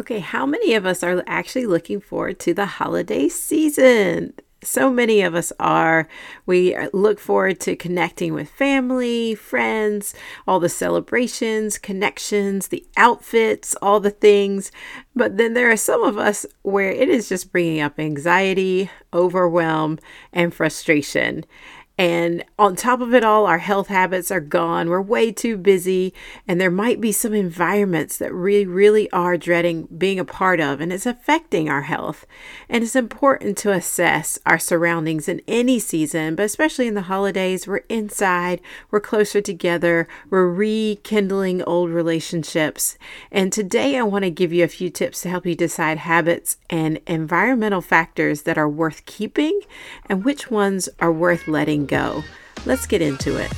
Okay, how many of us are actually looking forward to the holiday season? So many of us are. We uh, look forward to connecting with family, friends, all the celebrations, connections, the outfits, all the things. But then there are some of us where it is just bringing up anxiety, overwhelm, and frustration. And on top of it all, our health habits are gone. We're way too busy. And there might be some environments that we really are dreading being a part of, and it's affecting our health. And it's important to assess our surroundings in any season, but especially in the holidays. We're inside, we're closer together, we're rekindling old relationships. And today, I want to give you a few tips to help you decide habits and environmental factors that are worth keeping and which ones are worth letting go. Let's get into it.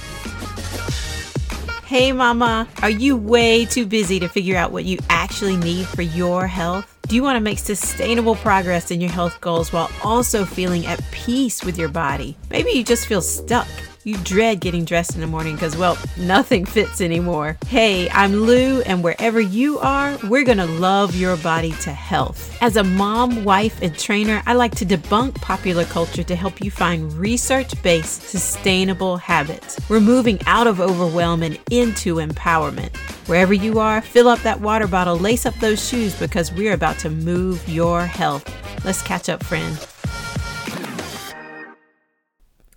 Hey, Mama, are you way too busy to figure out what you actually need for your health? Do you want to make sustainable progress in your health goals while also feeling at peace with your body? Maybe you just feel stuck you dread getting dressed in the morning because, well, nothing fits anymore. Hey, I'm Lu, and wherever you are, we're going to love your body to health. As a mom, wife, and trainer, I like to debunk popular culture to help you find research based, sustainable habits. We're moving out of overwhelm and into empowerment. Wherever you are, fill up that water bottle, lace up those shoes because we're about to move your health. Let's catch up, friend.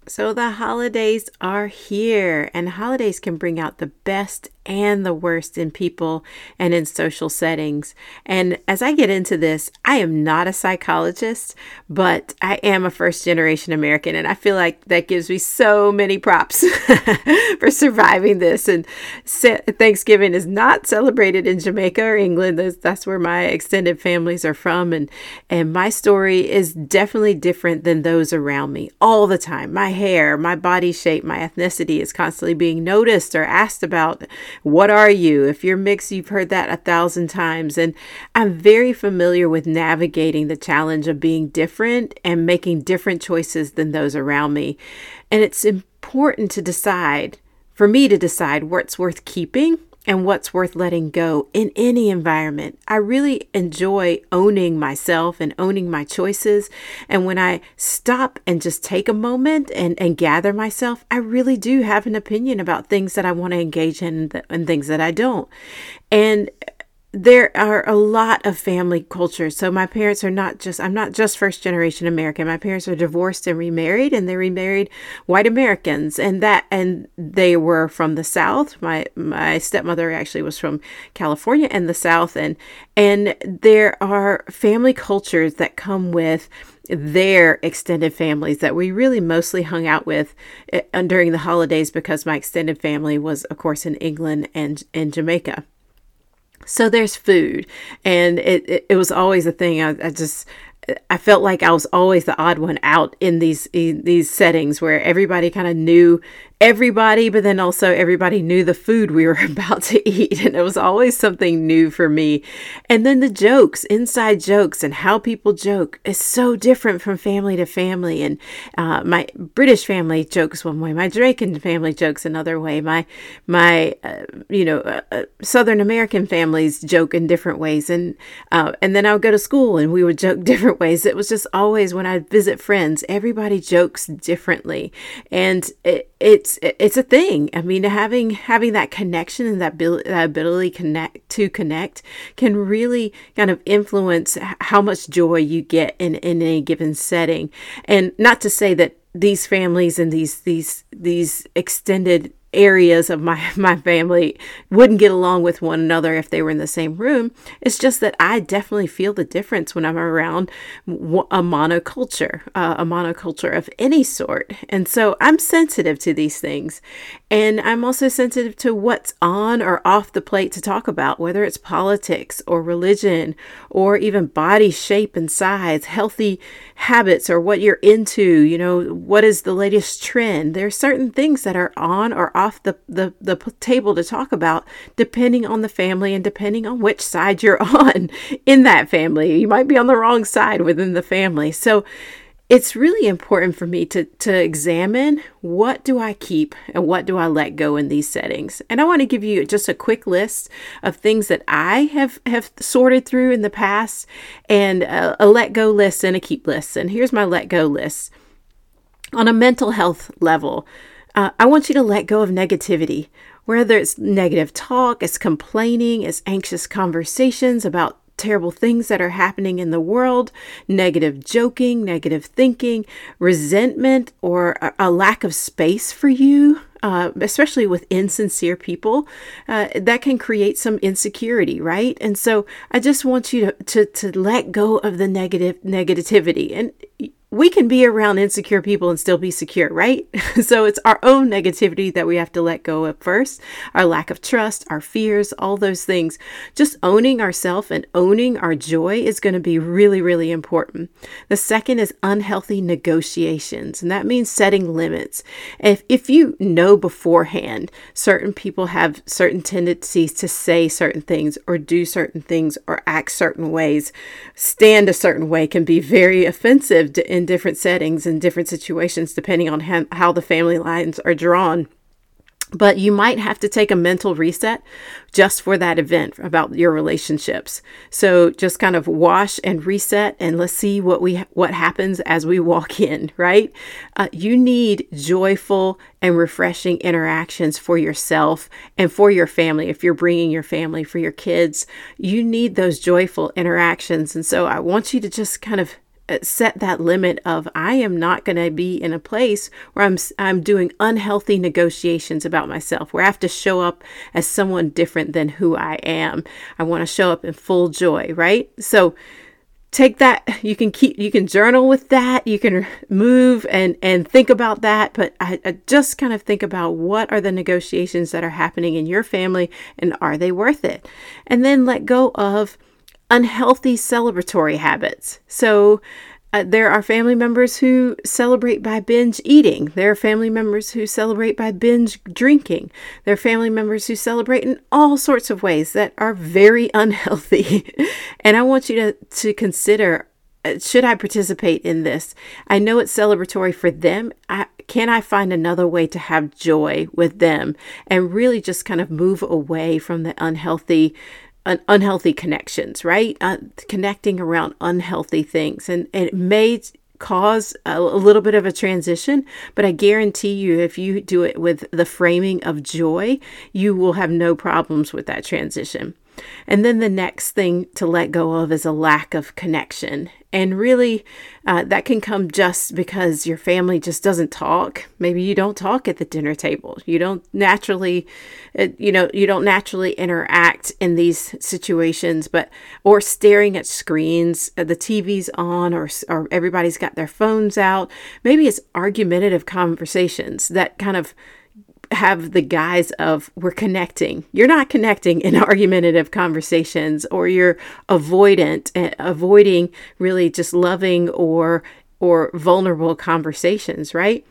So, the holidays are here, and holidays can bring out the best and the worst in people and in social settings. And as I get into this, I am not a psychologist, but I am a first generation American. And I feel like that gives me so many props for surviving this. And Thanksgiving is not celebrated in Jamaica or England. That's where my extended families are from. And, and my story is definitely different than those around me all the time. My hair, my body shape, my ethnicity is constantly being noticed or asked about what are you? If you're mixed, you've heard that a thousand times. And I'm very familiar with navigating the challenge of being different and making different choices than those around me. And it's important to decide, for me to decide what's worth keeping and what's worth letting go in any environment. I really enjoy owning myself and owning my choices. And when I stop and just take a moment and, and gather myself, I really do have an opinion about things that I want to engage in and, and things that I don't. And there are a lot of family cultures. So my parents are not just I'm not just first generation American. My parents are divorced and remarried and they remarried white Americans and that and they were from the south. My my stepmother actually was from California and the south and and there are family cultures that come with their extended families that we really mostly hung out with eh, during the holidays because my extended family was of course in England and in Jamaica. So there's food, and it, it, it was always a thing. I, I just I felt like I was always the odd one out in these in these settings where everybody kind of knew everybody, but then also everybody knew the food we were about to eat. And it was always something new for me. And then the jokes, inside jokes, and how people joke is so different from family to family. And uh, my British family jokes one way, my Jamaican family jokes another way, my, my uh, you know, uh, uh Southern American families joke in different ways. And, uh, and then I would go to school and we would joke different ways. It was just always when I visit friends, everybody jokes differently. And it, it, it's it's a thing. I mean, having having that connection and that ability, that ability connect to connect can really kind of influence how much joy you get in in any given setting. And not to say that these families and these these these extended areas of my my family wouldn't get along with one another if they were in the same room. It's just that I definitely feel the difference when I'm around a monoculture, uh, a monoculture of any sort. And so I'm sensitive to these things. And I'm also sensitive to what's on or off the plate to talk about, whether it's politics or religion or even body shape and size, healthy habits or what you're into, you know, what is the latest trend. There are certain things that are on or off the, the, the table to talk about depending on the family and depending on which side you're on in that family. You might be on the wrong side within the family. So it's really important for me to to examine what do I keep and what do I let go in these settings. And I want to give you just a quick list of things that I have have sorted through in the past and a, a let go list and a keep list. And here's my let go list. On a mental health level, uh, I want you to let go of negativity, whether it's negative talk, it's complaining, it's anxious conversations about terrible things that are happening in the world, negative joking, negative thinking, resentment, or a, a lack of space for you. Uh, especially with insincere people, uh, that can create some insecurity, right? And so I just want you to, to to let go of the negative negativity. And we can be around insecure people and still be secure, right? so it's our own negativity that we have to let go of first, our lack of trust, our fears, all those things. Just owning ourselves and owning our joy is going to be really, really important. The second is unhealthy negotiations, and that means setting limits. If, if you know beforehand, certain people have certain tendencies to say certain things or do certain things or act certain ways, stand a certain way can be very offensive to in different settings and different situations, depending on how, the family lines are drawn. But you might have to take a mental reset just for that event about your relationships. So just kind of wash and reset, and let's see what we what happens as we walk in. Right? Uh, you need joyful and refreshing interactions for yourself and for your family. If you're bringing your family for your kids, you need those joyful interactions. And so I want you to just kind of Uh, set that limit of I am not going to be in a place where I'm I'm doing unhealthy negotiations about myself where I have to show up as someone different than who I am. I want to show up in full joy, right? So take that you can keep you can journal with that you can move and and think about that but I, I, just kind of think about what are the negotiations that are happening in your family and are they worth it and then let go of unhealthy celebratory habits. So, uh, there are family members who celebrate by binge eating. There are family members who celebrate by binge drinking. There are family members who celebrate in all sorts of ways that are very unhealthy. and I want you to, to consider uh, should I participate in this? I know it's celebratory for them. I, can I find another way to have joy with them and really just kind of move away from the unhealthy un- unhealthy connections, right? Uh, connecting around unhealthy things. And, and it may cause a, a, little bit of a transition, but I guarantee you, if you do it with the framing of joy, you will have no problems with that transition. And then the next thing to let go of is a lack of connection. And really, uh, that can come just because your family just doesn't talk. Maybe you don't talk at the dinner table. You don't naturally, uh, you know, you don't naturally interact in these situations, but, or staring at screens, uh, the TV's on, or, or everybody's got their phones out. Maybe it's argumentative conversations that kind of have the guise of we're connecting. You're not connecting in argumentative conversations or you're avoidant eh, avoiding really just loving or or vulnerable conversations, right?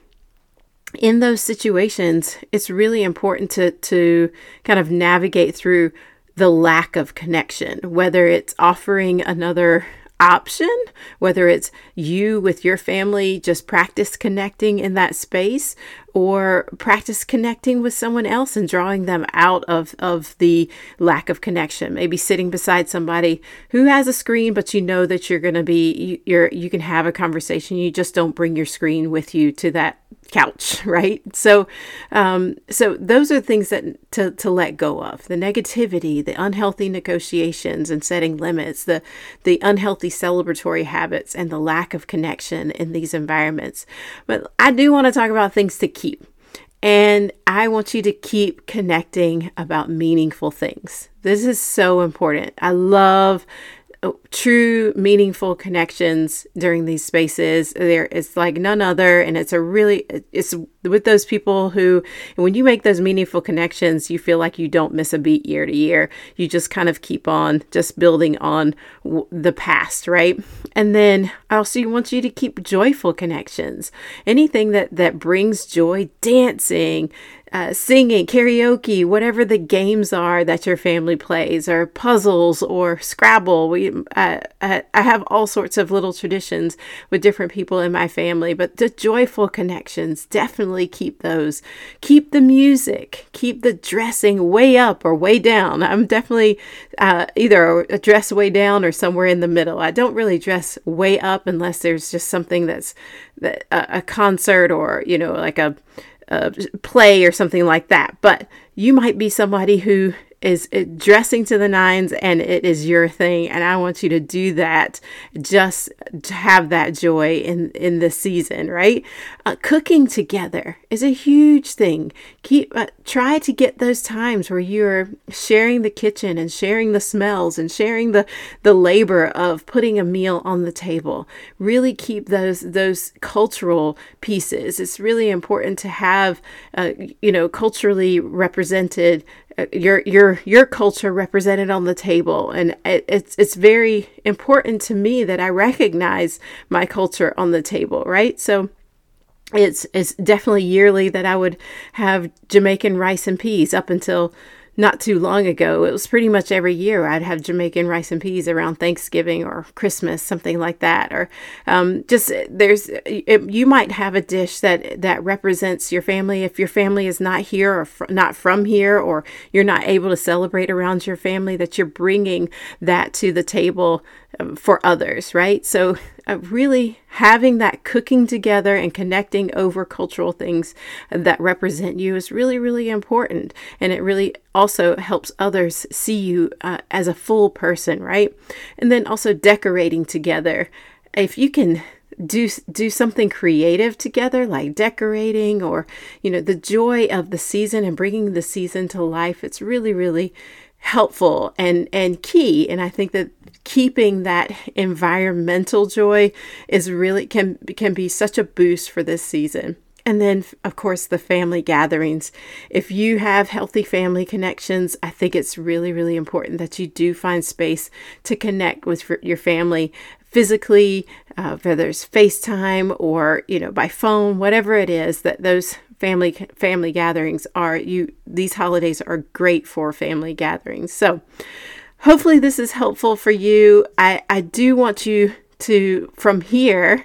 In those situations, it's really important to to kind of navigate through the lack of connection, whether it's offering another option, whether it's you with your family just practice connecting in that space or practice connecting with someone else and drawing them out of, of the lack of connection. Maybe sitting beside somebody who has a screen, but you know that you're going to be, you, you're, you can have a conversation. You just don't bring your screen with you to that couch right so um, so those are things that to, to let go of the negativity the unhealthy negotiations and setting limits the the unhealthy celebratory habits and the lack of connection in these environments but i do want to talk about things to keep and I want you to keep connecting about meaningful things. This is so important. I love true meaningful connections during these spaces. There is like none other and it's a really it's with those people who when you make those meaningful connections you feel like you don't miss a beat year to year. You just kind of keep on just building on w- the past right? And then i also want you to keep joyful connections. Anything that that brings joy dancing uh, singing, karaoke, whatever the games are that your family plays, or puzzles or Scrabble. We, uh, I have all sorts of little traditions with different people in my family, but the joyful connections definitely keep those. Keep the music, keep the dressing way up or way down. I'm definitely uh, either a dress way down or somewhere in the middle. I don't really dress way up unless there's just something that's that, a concert or you know like a uh, play or something like that. But you might be somebody who is dressing to the nines and it is your thing and i want you to do that just to have that joy in in the season right? Uh, cooking together is a huge thing. Keep uh, try to get those times where you're sharing the kitchen and sharing the smells and sharing the the labor of putting a meal on the table. Really keep those those cultural pieces. It's really important to have uh, you know culturally represented your your your culture represented on the table. And it, it's it's very important to me that I recognize my culture on the table right? So it's it's definitely yearly that I would have Jamaican rice and peas up until not too long ago, it was pretty much every year I'd have Jamaican rice and peas around Thanksgiving or Christmas, something like that. Or um, just there's, it, you might have a dish that that represents your family. If your family is not here or fr- not from here, or you're not able to celebrate around your family, that you're bringing that to the table for others, right? So uh, really having that cooking together and connecting over cultural things that represent you is really, really important. And it really also helps others see you uh, as a full person, right? And then also decorating together. If you can do do something creative together like decorating or you know the joy of the season and bringing the season to life it's really really helpful and and key and i think that keeping that environmental joy is really can can be such a boost for this season. And then of course the family gatherings. If you have healthy family connections i think it's really really important that you do find space to connect with your family physically uh, whether it's facetime or you know by phone whatever it is that those family family gatherings are. You these holidays are great for family gatherings. So hopefully this is helpful for you i i do want you to from here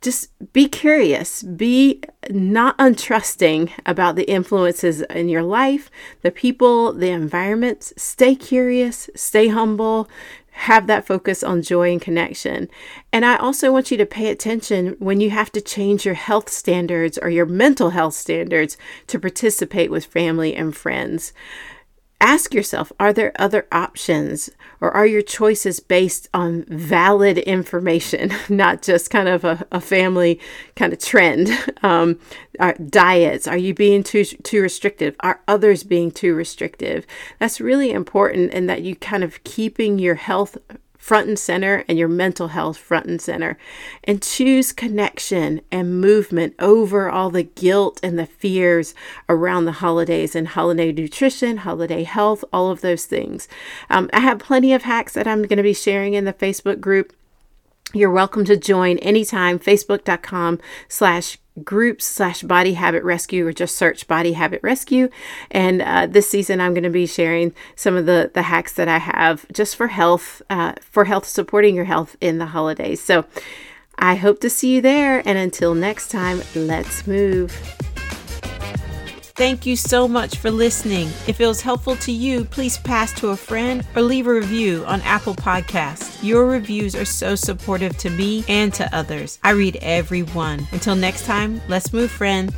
just be curious be not untrusting about the influences in your life the people the environments stay curious stay humble have that focus on joy and connection. And I also want you to pay attention when you have to change your health standards or your mental health standards to participate with family and friends. Ask yourself are there other options or are your choices based on valid information, not just kind of a, a family kind of trend? Um, diets, are you being too, too restrictive? Are others being too restrictive? That's really important in that you kind of keeping your health front and center and your mental health front and center. And choose connection and movement over all the guilt and the fears around the holidays and holiday nutrition, holiday health, all of those things. Um, I have plenty of hacks that I'm going to be sharing in the Facebook group. You're welcome to join anytime, facebook.com slash groups slash body habit rescue or just search body habit rescue. And uh, this season i'm going to be sharing some of the the hacks that i have just for health uh, for health supporting your health in the holidays. So i hope to see you there and until next time let's move Thank you so much for listening. If it was helpful to you, please pass to a friend or leave a review on Apple Podcasts. Your reviews are so supportive to me and to others. I read every one. Until next time, let's move, friend.